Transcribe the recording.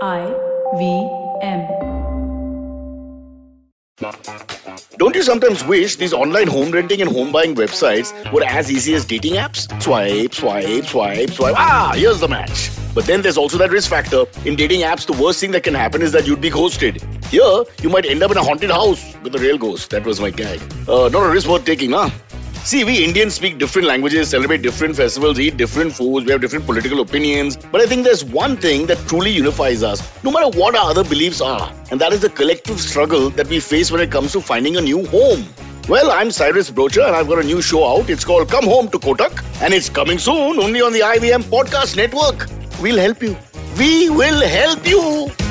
I V M. Don't you sometimes wish these online home renting and home buying websites were as easy as dating apps? Swipe, swipe, swipe, swipe. Ah, here's the match. But then there's also that risk factor. In dating apps, the worst thing that can happen is that you'd be ghosted. Here, you might end up in a haunted house with a real ghost. That was my gag. Uh, not a risk worth taking, huh? See, we Indians speak different languages, celebrate different festivals, eat different foods, we have different political opinions. But I think there's one thing that truly unifies us, no matter what our other beliefs are, and that is the collective struggle that we face when it comes to finding a new home. Well, I'm Cyrus Broacha, and I've got a new show out. It's called Come Home to Kotak, and it's coming soon only on the IVM Podcast Network. We'll help you. We will help you.